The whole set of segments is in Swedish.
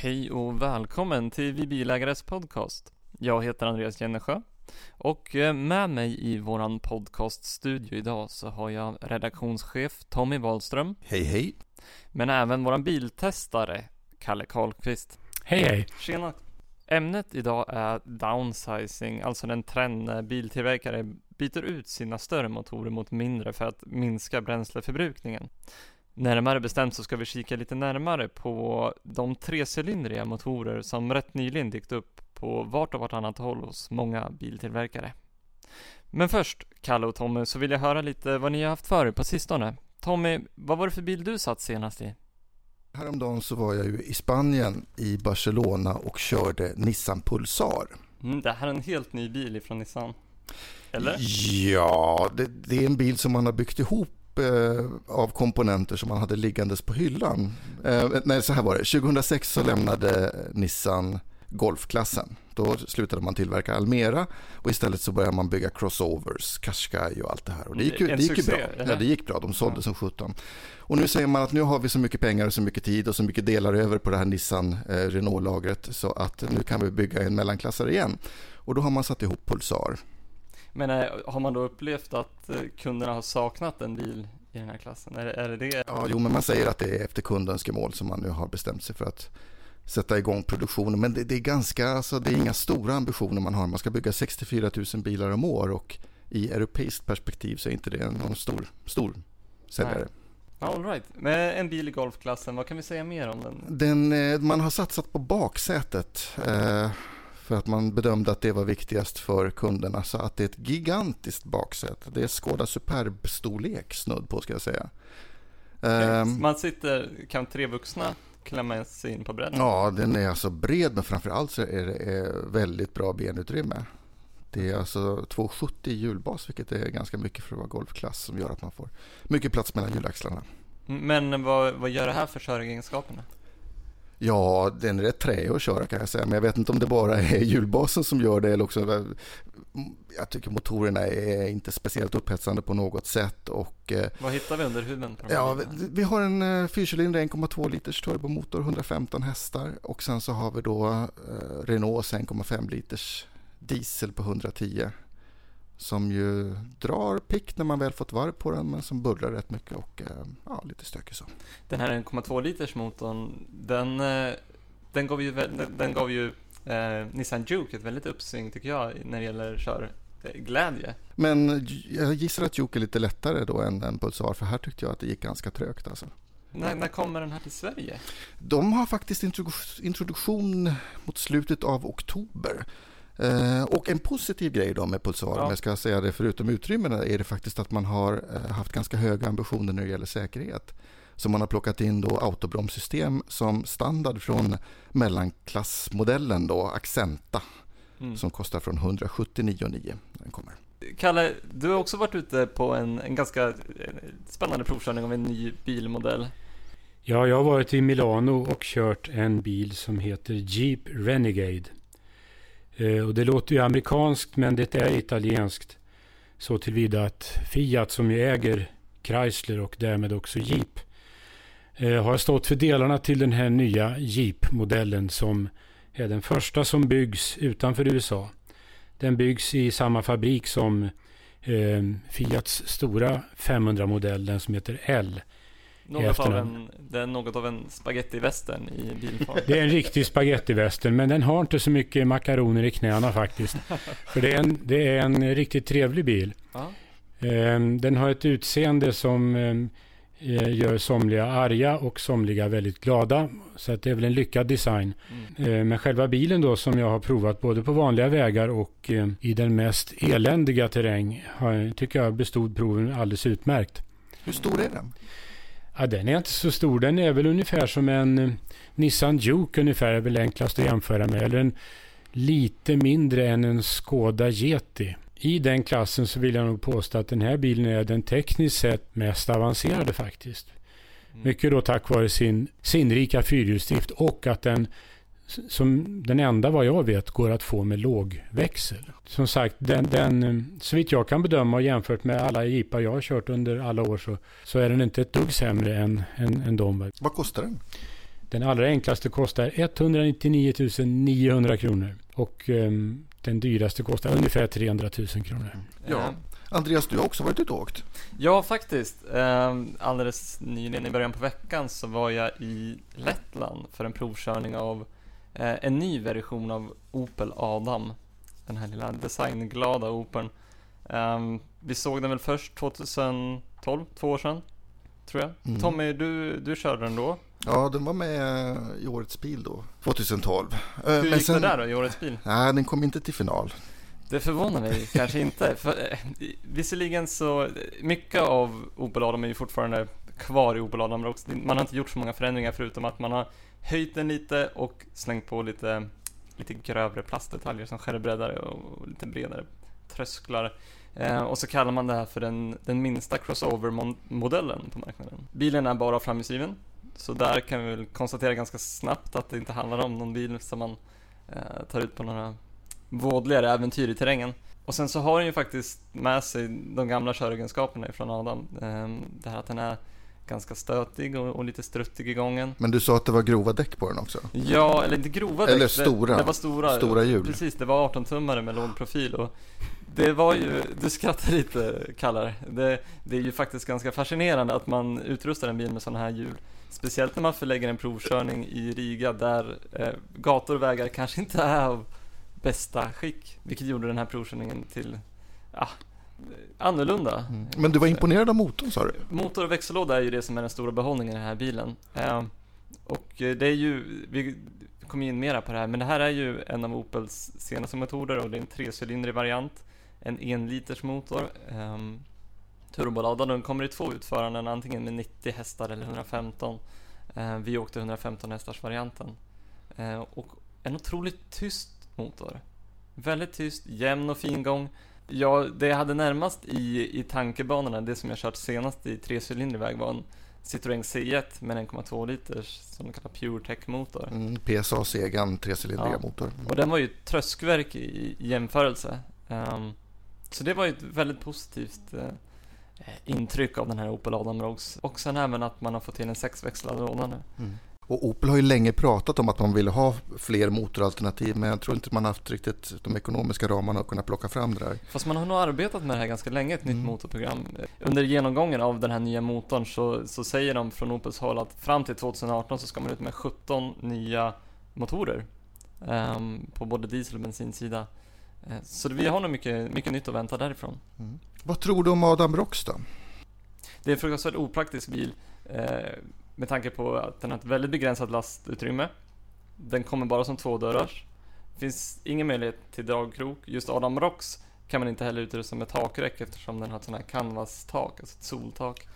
Hej och välkommen till Vi Bilägares podcast. Jag heter Andreas Jennesjö och eh, med mig i våran podcaststudio idag så har jag redaktionschef Tommy Wahlström. Hej hej. Men även våran biltestare Kalle Karlqvist. Hej hej. Tjena. Ämnet idag är downsizing, alltså den trend när biltillverkare byter ut sina större motorer mot mindre för att minska bränsleförbrukningen. Närmare bestämt så ska vi kika lite närmare på de trecylindriga motorer som rätt nyligen dykt upp på vart och vartannat håll hos många biltillverkare. Men först, Kalle och Tommy, så vill jag höra lite vad ni har haft för er på sistone. Tommy, vad var det för bil du satt senast i? Häromdagen så var jag ju i Spanien, i Barcelona och körde Nissan Pulsar. Mm, det här är en helt ny bil ifrån Nissan. Eller? Ja, det, det är en bil som man har byggt ihop eh, av komponenter som man hade liggandes på hyllan. Eh, nej, så här var det. 2006 så lämnade Nissan Golfklassen. Då slutade man tillverka Almera och istället så började man bygga crossovers, Qashqai och allt det här. Och det gick ju, det gick ju bra. Ja, det gick bra. De sålde som 17. Och nu säger man att nu har vi så mycket pengar och så mycket tid och så mycket delar över på det här Nissan eh, Renault-lagret så att nu kan vi bygga en mellanklassare igen. Och då har man satt ihop Pulsar. Men har man då upplevt att kunderna har saknat en bil i den här klassen? Är, är det det? Ja, jo, men man säger att det är efter kundönskemål som man nu har bestämt sig för att sätta igång produktionen. Men det, det är ganska, alltså, det är inga stora ambitioner man har. Man ska bygga 64 000 bilar om år och i europeiskt perspektiv så är inte det någon stor, stor säljare. All right. Med en bil i golfklassen, vad kan vi säga mer om den? Den, eh, man har satsat på baksätet eh, för att man bedömde att det var viktigast för kunderna. Så att det är ett gigantiskt baksäte. Det är Skoda Superb-storlek snudd på ska jag säga. Ehm, Man sitter, kan tre vuxna klämma sig in på bredden? Ja, den är alltså bred men framförallt så är det väldigt bra benutrymme. Det är alltså 2,70 i hjulbas vilket är ganska mycket för att vara golfklass som gör att man får mycket plats mellan hjulaxlarna. Men vad, vad gör det här för köregenskaperna? Ja, den är rätt träig att köra kan jag säga men jag vet inte om det bara är hjulbasen som gör det eller också jag tycker motorerna är inte speciellt upphetsande på något sätt och eh, Vad hittar vi under huven? Ja, vi, vi har en eh, fyrcylindrig 1,2 liters turbomotor, 115 hästar och sen så har vi då eh, Renaults 1,5 liters diesel på 110 som ju drar pick när man väl fått varv på den men som bullrar rätt mycket och eh, ja, lite stökig så. Den här 1,2 liters motorn, den, eh, den gav ju, den, den gav ju eh, Nissan Juke ett väldigt uppsving tycker jag när det gäller körglädje. Men jag gissar att Juke är lite lättare då än en Pulsar för här tyckte jag att det gick ganska trögt alltså. När, när kommer den här till Sverige? De har faktiskt introdu- introduktion mot slutet av oktober. Eh, och en positiv grej då med Pulsar, Ja. om jag ska säga det förutom utrymmena, är det faktiskt att man har eh, haft ganska höga ambitioner när det gäller säkerhet. Så man har plockat in då autobromssystem som standard från mellanklassmodellen då, Accenta, Mm. som kostar från 179,9 när den kommer. Kalle, du har också varit ute på en, en ganska eh, spännande provkörning av en ny bilmodell. Ja, jag har varit i Milano och kört en bil som heter Jeep Renegade. Eh, och det låter ju amerikanskt men det är italienskt. Så tillvida att Fiat som ju äger Chrysler och därmed också Jeep eh, har stått för delarna till den här nya Jeep-modellen som är den första som byggs utanför USA. Den byggs i samma fabrik som eh, Fiats stora 500-modell, den som heter L. Något av en, det är något av en spagettivästern i bilform. Det är en riktig spagettivästern, men den har inte så mycket makaroner i knäna faktiskt. För det är en, det är en riktigt trevlig bil. Ja. Ehm, Den har ett utseende som ehm, eh, gör somliga arga och somliga väldigt glada. Så att det är väl en lyckad design. Mm. Ehm, Men själva bilen då som jag har provat både på vanliga vägar och i den mest eländiga terräng tycker jag bestod proven alldeles utmärkt. Hur stor är den? Ja, den är inte så stor. Den är väl ungefär som en eh, Nissan Juke ungefär. är väl enklast att jämföra med. Eller en lite mindre än en Skoda Yeti. I den klassen så vill jag nog påstå att den här bilen är den tekniskt sett mest avancerade faktiskt. Mm. Mycket då tack vare sin sinnrika fyrhjulsdrift och att den som den enda vad jag vet går att få med låg växel. Som sagt, den, den, eh, så vitt jag kan bedöma och jämfört med alla jeepar jag har kört under alla år så, så är den inte ett dugg sämre än, än, än de. Vad kostar den? Den allra enklaste kostar 199 900 kronor och um, den dyraste kostar ungefär 300 000 kronor. Ja. Andreas, du har också varit ute och åkt. Ja, faktiskt. Ehm, alldeles nyligen i början på veckan så var jag i Lettland för en provkörning av en ny version av Opel Adam. Den här lilla designglada Opeln. Ehm, vi såg den väl först 2012, två år sedan, tror jag. Mm. Tommy, du, du körde den då? Ja, den var med i årets bil då, 2012. Eh, Hur gick sen, det där då i årets bil? Nej, den kom inte till final. Det förvånar mig kanske inte. För, eh, visserligen så, mycket av Opel Adam är ju fortfarande kvar i Opel Adam Rocks. Man har inte gjort så många förändringar förutom att man har höjt den lite och slängt på lite, lite grövre plastdetaljer som skärbreddare och lite bredare trösklar. Eh, och så kallar man det här för den, den minsta crossover-modellen på marknaden. Bilen är bara framhjulsdriven, så där kan vi väl konstatera ganska snabbt att det inte handlar om någon bil som man eh, tar ut på några vådligare äventyr i terrängen. Och sen så har den ju faktiskt med sig de gamla köregenskaperna ifrån Adam. Eh, det här att den är ganska stötig och, och, lite struttig i gången. Men du sa att det var grova däck på den också? Ja, eller inte grova däck. Eller stora. Det, det var stora. Stora hjul. Precis, det var 18-tummare med låg profil. Och det var ju, du skrattar lite Kallar. Det, det är ju faktiskt ganska fascinerande att man utrustar en bil med sådana här hjul. Speciellt när man förlägger en provkörning i Riga där eh, gator och vägar kanske inte är av bästa skick. Vilket gjorde den här provkörningen till ja, annorlunda. Mm. Men du var imponerad av motorn sa du? Motor och växellåda är ju det som är den stora behållningen i den här bilen. Eh, och eh, det är ju, vi kommer in mera på det här, men det här är ju en av Opels senaste motorer och det är en trecylindrig variant. En enliters motor. Eh, turboladdad den kommer i två utföranden, antingen med 90 hästar eller 115. Eh, vi åkte 115 hästars varianten. Och en otroligt tyst motor. Väldigt tyst, jämn och fin gång. Ja, det jag hade närmast i, i tankebanorna, det som jag kört senast i trecylindrig väg var en Citroën C1 med en 1,2 liters som de kallar PureTech-motor. Mm, PSA Segan trecylindriga ja. motor. Och den var ju ett tröskverk i, i jämförelse. Um, så det var ju ett väldigt positivt uh, intryck av den här Opel Adam Rogues. Och sen även att man har fått till en sexväxlad låda nu. Mm. Och Opel har ju länge pratat om att man ville ha fler motoralternativ men jag tror inte man haft riktigt de ekonomiska ramarna att kunna plocka fram det där. Fast man har nog arbetat med det här ganska länge, ett mm. nytt motorprogram. Under genomgången av den här nya motorn så, så säger de från Opels håll att fram till 2018 så ska man ut med 17 nya motorer um, på både diesel och bensinsida. Uh, så vi har nog mycket, mycket nytt att vänta därifrån. Mm. Vad tror du om Adam Brox då? Det är en fruktansvärt opraktisk bil. Uh, med tanke på att den har ett väldigt begränsat lastutrymme. Den kommer bara som tvådörrars. Det finns ingen möjlighet till dragkrok. Just Adam Rocks kan man inte heller utrusta med takräck eftersom den har ett sånt här canvas-tak, alltså ett soltak.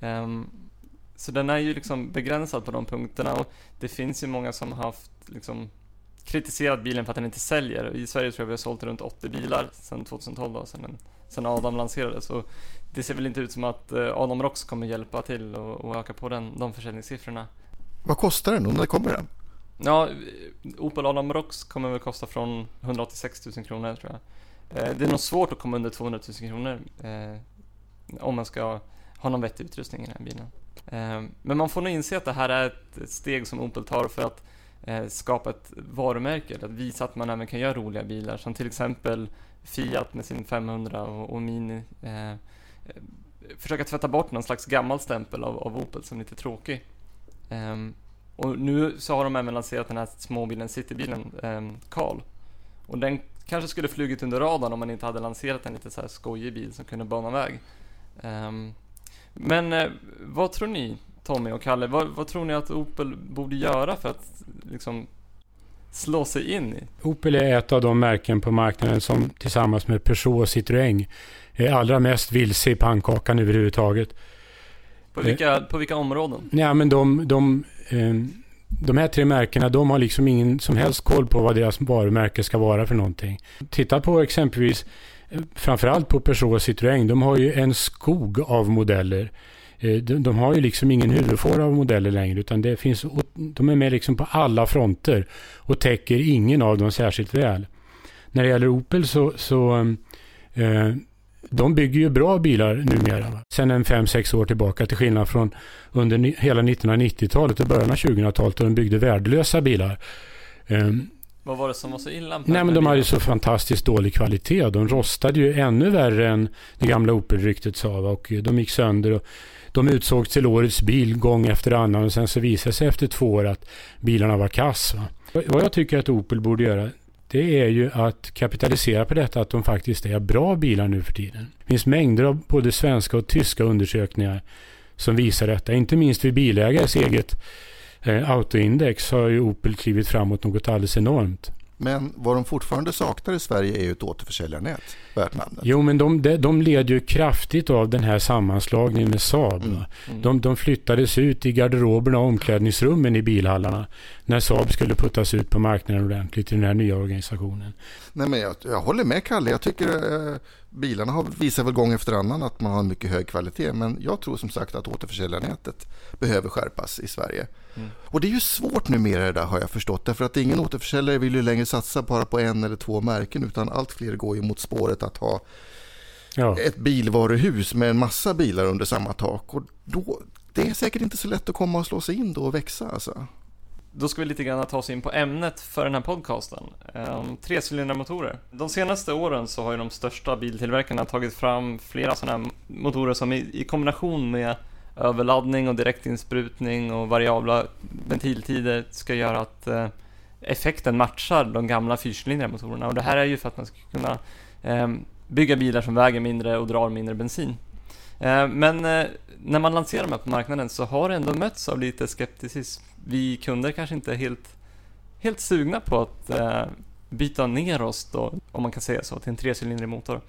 Um, så den är ju liksom begränsad på de punkterna och det finns ju många som har haft liksom kritiserat bilen för att den inte säljer. I Sverige tror jag vi har sålt runt 80 bilar sedan 2012 då, sedan, sedan Adam lanserades. Och det ser väl inte ut som att eh, Adam Rox kommer hjälpa till och, och öka på den, de försäljningssiffrorna. Vad kostar den och när kommer den? Ja, Opel Adam Rox kommer väl kosta från 186 000 kronor tror jag. Eh, det är nog svårt att komma under 200 000 kronor eh, om man ska ha någon vettig utrustning i den här bilen. Men man får nog inse att det här är ett steg som Opel tar för att skapa ett varumärke, att visa att man även kan göra roliga bilar som till exempel Fiat med sin 500 och, och Mini Eh, Eh, försöka tvätta bort någon slags gammal stämpel av, av Opel som lite tråkig. Um, och nu så har de även lanserat den här småbilen, citybilen, um, Och den kanske skulle flugit under radarn om man inte hade lanserat en lite så här skojig bil som kunde bana väg. Um, men uh, vad tror ni, Tommy och Kalle, vad, vad, tror ni att Opel borde göra för att liksom slå sig in i? Opel är ett av de märken på marknaden som tillsammans med Peugeot och Citroën är allra mest vilse i pannkakan överhuvudtaget. På vilka, på vilka områden? Ja, men de, de, eh, de här tre märkena de har liksom ingen som helst koll på vad deras varumärke ska vara för någonting. Titta på exempelvis eh, framförallt på Peugeot och Citroën. De har ju en skog av modeller. Eh, de, de har ju liksom ingen huvudfåra av modeller längre utan det finns, de är med liksom på alla fronter och täcker ingen av dem särskilt väl. När det gäller Opel så, så eh, de bygger ju bra bilar numera. Sen en 5-6 år tillbaka till skillnad från under hela 1990-talet och början av 2000-talet då de byggde värdelösa bilar. Um, Vad var det som var så illa? Nej, men de hade så fantastiskt dålig kvalitet. De rostade ju ännu värre än det gamla Opel-ryktet sa. Och de gick sönder. Och de utsågs till årets bil gång efter annan och sen så visade sig efter två år att bilarna var kass. Va? Vad jag tycker att Opel borde göra det är ju att kapitalisera på detta att de faktiskt är bra bilar nu för tiden. Det finns mängder av både svenska och tyska undersökningar som visar detta. Inte minst vid bilägares eget eh, autoindex har ju Opel klivit framåt något alldeles enormt. Men vad de fortfarande saknar i Sverige är ju ett återförsäljarnät värt namnet. Jo, men de, de, de led ju kraftigt av den här sammanslagningen med Saab. Mm. Mm. De, de flyttades ut i garderoberna och omklädningsrummen i bilhallarna när Saab skulle puttas ut på marknaden ordentligt i den här nya organisationen. Nej, men jag, jag håller med Kalle. Jag tycker eh, bilarna har visat väl gång efter annan att man har en mycket hög kvalitet. Men jag tror som sagt att återförsäljarnätet behöver skärpas i Sverige. Mm. Och det är ju svårt numera det där har jag förstått. Därför att ingen återförsäljare vill ju längre satsa bara på en eller två märken. Utan allt fler går ju mot spåret att ha ja. ett bilvaruhus med en massa bilar under samma tak. Och då, det är säkert inte så lätt att komma och slå sig in då och växa alltså. Då ska vi lite grann ta oss in på ämnet för den här podcasten. Ehm, um, trecylindermotorer. De senaste åren så har ju de största biltillverkarna tagit fram flera sådana här motorer som i, i kombination med överladdning och direktinsprutning och variabla ventiltider ska göra att uh, effekten matchar de gamla fyrcylindriga motorerna. Och det här är ju för att man ska kunna um, bygga bilar som väger mindre och drar mindre bensin. Eh, men eh, när man lanserar de här på marknaden så har det ändå mötts av lite skepticism vi kunder kanske inte är helt, helt sugna på att eh, byta ner oss då, om man kan säga så, till en trecylindrig motor.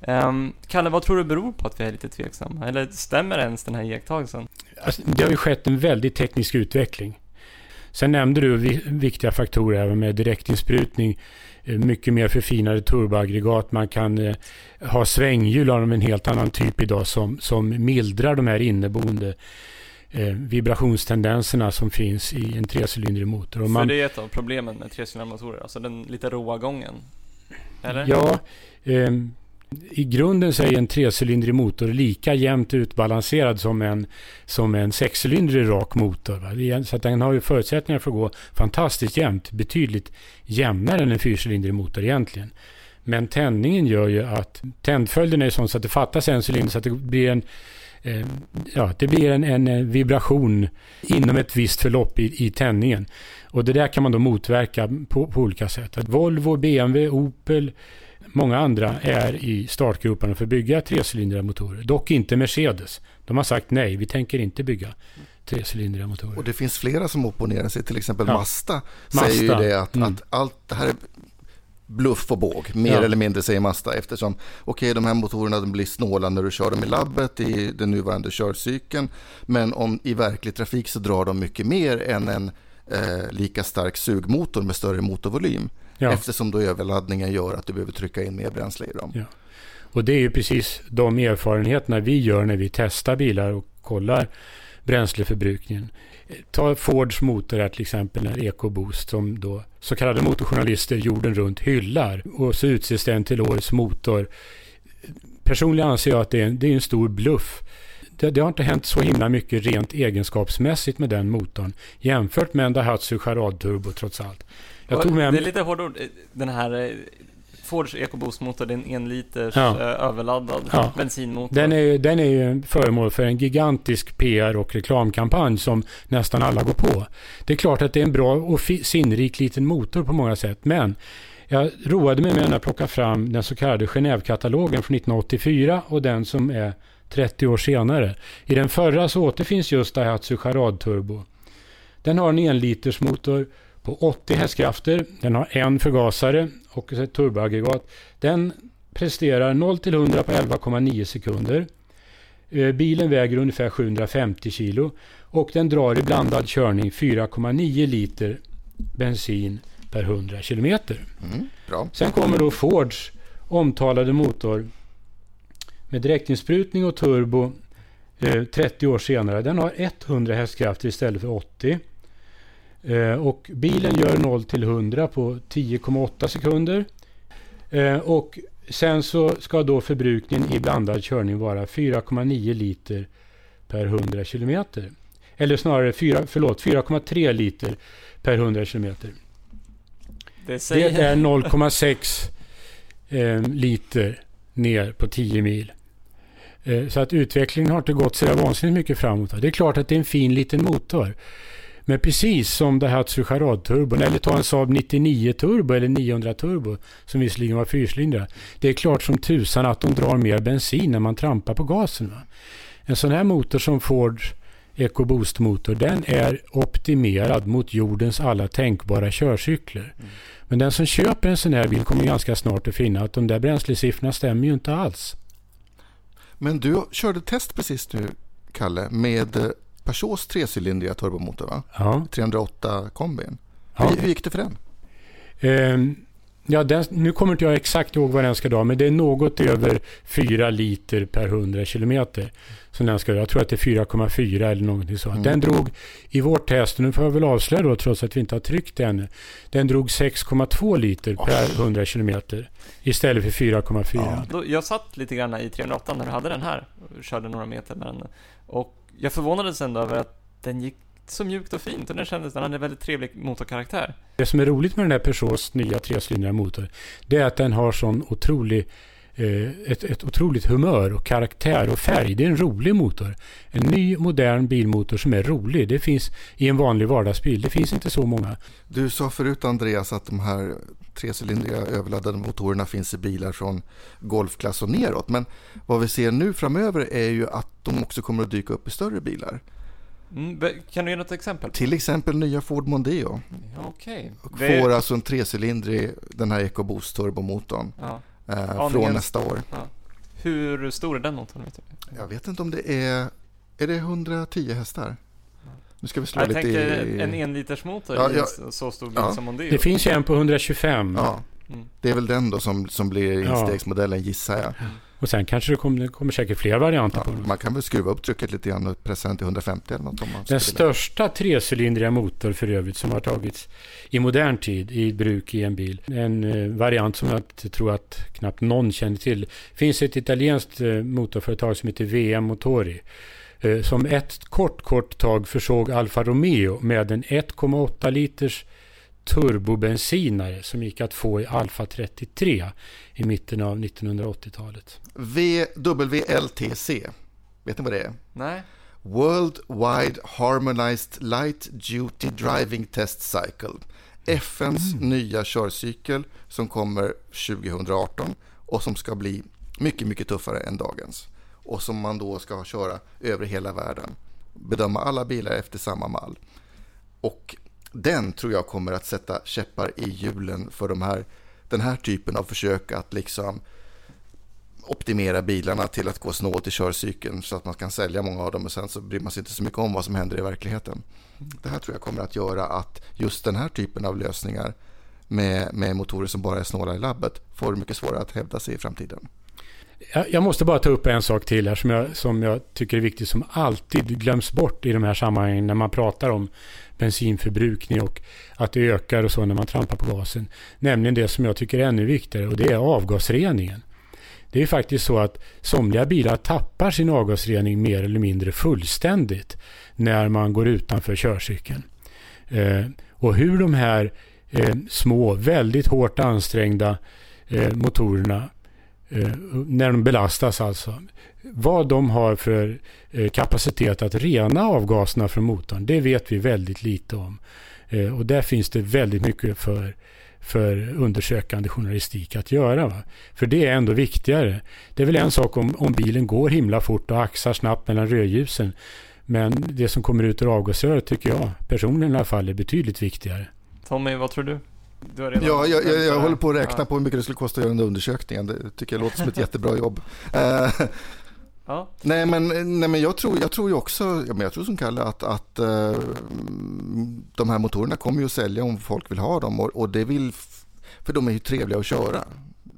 Um, Kalle, vad tror du beror på att vi är lite tveksamma? Eller stämmer ens den här iakttagelsen? Alltså, det har ju skett en väldig teknisk utveckling. Sen nämnde du viktiga faktorer även med direktinsprutning, eh, mycket mer förfinade turboaggregat. Man kan eh, ha svänghjul av en helt annan typ idag som, som mildrar de här inneboende eh, vibrationstendenserna som finns i en trecylindrig motor. Och man, För det är ett av problemen med trecylindriga motorer, alltså den lite råa gången? Eller? Ja, i grunden så är en trecylindrig motor lika jämnt utbalanserad som en, som en sexcylindrig rak motor. Va? Så att den har ju förutsättningar för att gå fantastiskt jämnt, betydligt jämnare än en fyrcylindrig motor egentligen. Men tändningen gör ju att tändföljden är sån så att det fattas en cylinder så att det blir en eh, ja, det blir en, en, eh, vibration inom ett visst förlopp i, i tändningen. Och det där kan man då motverka på, på olika sätt. Att Volvo, BMW, Opel, många andra är i startgroparna för att bygga trecylindriga motorer. Dock inte Mercedes. De har sagt nej, vi tänker inte bygga trecylindriga motorer. Och det finns flera som opponerar sig, till exempel ja. Mazda, Mazda säger ju det att, mm. att allt det här är bluff och båg, mer ja. eller mindre säger Mazda eftersom okej okay, de här motorerna de blir snåla när du kör dem i labbet i den nuvarande körcykeln men om i verklig trafik så drar de mycket mer än en eh, lika stark sugmotor med större motorvolym ja. eftersom då överladdningen gör att du behöver trycka in mer bränsle i dem. Ja. Och det är ju precis de erfarenheterna vi gör när vi testar bilar och kollar bränsleförbrukningen. Ta Fords motor här till exempel, den EcoBoost som då så kallade motorjournalister jorden runt hyllar. Och så utses den till årets motor. Personligen anser jag att det är en, det är en stor bluff. Det, det, har inte hänt så himla mycket rent egenskapsmässigt med den motorn jämfört med en Daihatsu Charade Turbo trots allt. Jag tog med det är lite hårda ord. Den här Fords EcoBoost-motor, det är en enliters ja. Eh, överladdad ja. bensinmotor. Den är, den är ju föremål för en gigantisk PR och reklamkampanj som nästan alla går på. Det är klart att det är en bra och sinnrik liten motor på många sätt, men jag roade mig med att plocka fram den så kallade Genève-katalogen från 1984 och den som är 30 år senare. I den förra så återfinns just Daihatsu Charade Turbo. Den har en enlitersmotor på 80 hästkrafter. Den har en förgasare och ett turboaggregat. Den presterar 0 till 100 på 11,9 sekunder. Eh, bilen väger ungefär 750 kilo och den drar i blandad körning 4,9 liter bensin per 100 kilometer. Mm, Sen kommer då Fords omtalade motor med direktinsprutning och turbo 30 eh, år senare. Den har 100 hästkrafter istället för 80. Eh, och bilen gör 0 till 100 på 10,8 sekunder. Eh, och sen så ska då förbrukningen i blandad körning vara 4,9 liter per 100 kilometer. Eller snarare 4, förlåt, 4,3 liter per 100 kilometer. Det, säger... det är 0,6 eh, liter ner på 10 mil. Så att utvecklingen har inte gått så vansinnigt mycket framåt. Det är klart att det är en fin liten motor. Men precis som Daihatsu Charade-turbon eller ta en Saab 99 Turbo eller 900 Turbo som visserligen var fyrcylindriga. Det är klart som tusan att de drar mer bensin när man trampar på gasen. Va? En sån här motor som Fords EcoBoost-motor den är optimerad mot jordens alla tänkbara körcykler. Mm. Men den som köper en sån här bil kommer ganska snart att finna att de där bränslesiffrorna stämmer ju inte alls. Men du körde test precis nu, Kalle, med Peugeots trecylindriga turbomotor, va? Ja. 308 kombin. Ja. Hur, hur gick det för den? Um, ja, den, nu kommer inte jag exakt ihåg vad den ska dra, men det är något över 4 liter per 100 kilometer. Som den ska, jag tror att det är 4,4 eller någonting sånt. Mm. Den drog i vårt test, nu får jag väl avslöja då trots att vi inte har tryckt det ännu. Den drog 6,2 liter oh. per 100 kilometer istället för 4,4. Ja. Jag satt lite grann i 308 när du hade den här och körde några meter med den. Och jag förvånades ändå över att den gick så mjukt och fint och den kändes, den hade en väldigt trevlig motorkaraktär. Det som är roligt med den här Peugeots nya trecylindriga motor, det är att den har sån otrolig ett, ett otroligt humör och karaktär och färg. Det är en rolig motor. En ny modern bilmotor som är rolig. Det finns i en vanlig vardagsbil. Det finns inte så många. Du sa förut Andreas att de här trecylindriga överladdade motorerna finns i bilar från golfklass och neråt. Men vad vi ser nu framöver är ju att de också kommer att dyka upp i större bilar. Mm, kan du ge något exempel? Till exempel nya Ford Mondeo. Okay. Får det... alltså en trecylindrig, den här EcoBoost turbomotorn. Ja. Eh, från nästa år. Ja. Hur stor är den motorn? Vet du? Jag vet inte om det är, är det 110 hästar? Nu ska vi slå jag lite tänkte i... en enlitersmotor ja, ja, i så stor bil ja. som Mondeo. Det finns ju en på 125. Ja, mm. det är väl den då som, som blir instegsmodellen gissar jag. Och sen kanske det kommer, det kommer säkert fler varianter ja. Man kan väl skruva upp trycket lite grann och pressa den till 150 eller något. Om man den största trecylindriga motor för övrigt som har tagits i modern tid i bruk i en bil. En eh, variant som jag tror att knappt någon känner till. Det finns ett italienskt eh, motorföretag som heter VM Motori eh, som ett kort, kort tag försåg Alfa Romeo med en 1,8 liters turbobensinare som gick att få i Alfa 33 i mitten av 1980-talet. WLTC, vet ni vad det är? Nej. World Wide Harmonized Light Duty Driving Test Cycle. FNs mm. nya körcykel som kommer 2018 och som ska bli mycket, mycket tuffare än dagens. Och som man då ska köra över hela världen. Bedöma alla bilar efter samma mall. Och den tror jag kommer att sätta käppar i hjulen för de här, den här typen av försök att liksom optimera bilarna till att gå snålt i körcykeln så att man kan sälja många av dem och sen så bryr man sig inte så mycket om vad som händer i verkligheten. Det här tror jag kommer att göra att just den här typen av lösningar med, med motorer som bara är snåla i labbet får mycket svårare att hävda sig i framtiden. Jag måste bara ta upp en sak till här som jag, som jag tycker är viktig som alltid glöms bort i de här sammanhangen när man pratar om bensinförbrukning och att det ökar och så när man trampar på gasen. Nämligen det som jag tycker är ännu viktigare och det är avgasreningen. Det är faktiskt så att somliga bilar tappar sin avgasrening mer eller mindre fullständigt när man går utanför körcykeln. Eh, och hur de här eh, små, väldigt hårt ansträngda eh, motorerna Eh, när de belastas alltså. Vad de har för eh, kapacitet att rena avgaserna från motorn, det vet vi väldigt lite om. Eh, och där finns det väldigt mycket för, för undersökande journalistik att göra. Va? För det är ändå viktigare. Det är väl en sak om, om bilen går himla fort och axar snabbt mellan rödljusen. Men det som kommer ut ur avgasröret tycker jag personligen i alla fall är betydligt viktigare. Tommy, vad tror du? Ja, jag, jag, jag håller på att räkna ja. på hur mycket det skulle kosta att göra den undersökningen. Det tycker jag låter som ett jättebra jobb. Uh, ja. Nej, men, nej, men jag, tror, jag tror ju också, ja, men jag tror som Kalle, att, att uh, de här motorerna kommer ju att sälja om folk vill ha dem. Och, och, det vill, för de är ju trevliga att köra.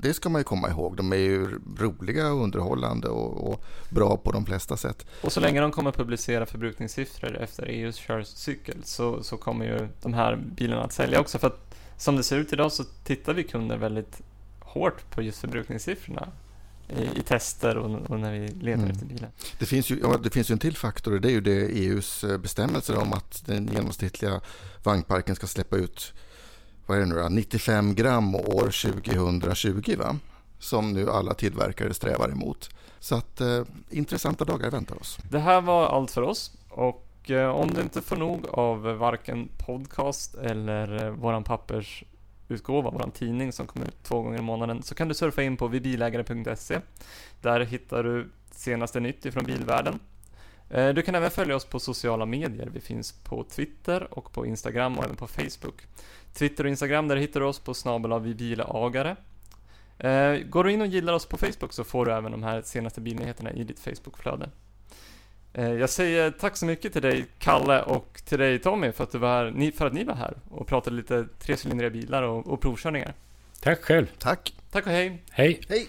Det ska man ju komma ihåg. De är ju roliga och underhållande och, och bra på de flesta sätt. Och så länge de kommer publicera förbrukningssiffror efter EUs körcykel så, så kommer ju de här bilarna att sälja också. För att som det ser ut idag så tittar vi kunder väldigt hårt på just förbrukningssiffrorna i, i tester och, och, när vi letar mm. efter bilar. Det finns, ju, ja, det finns ju en till faktor och det är ju det EUs eh, bestämmelser om att den genomsnittliga vagnparken ska släppa ut vad är det nu då, 95 gram år 2020 va? som nu alla tillverkare strävar emot. Så att eh, intressanta dagar väntar oss. Det här var allt för oss och och eh, om du inte får nog av eh, varken podcast eller eh, våran pappersutgåva, våran tidning som kommer ut två gånger i månaden, så kan du surfa in på vibilägare.se. Där hittar du senaste nytt ifrån bilvärlden. Du kan även följa oss på sociala medier. Vi finns på Twitter och på Instagram och även på Facebook. Twitter och Instagram, där hittar du oss på snabel av vibileagare. Går du in och gillar oss på Facebook så får du även de här senaste bilnyheterna i ditt Facebookflöde. Eh, jag säger tack så mycket till dig Kalle och till dig Tommy för att, du var, ni, för att ni var här och pratade lite trecylindriga bilar och, och provkörningar. Tack själv. Tack. Tack och hej. Hej. Hej.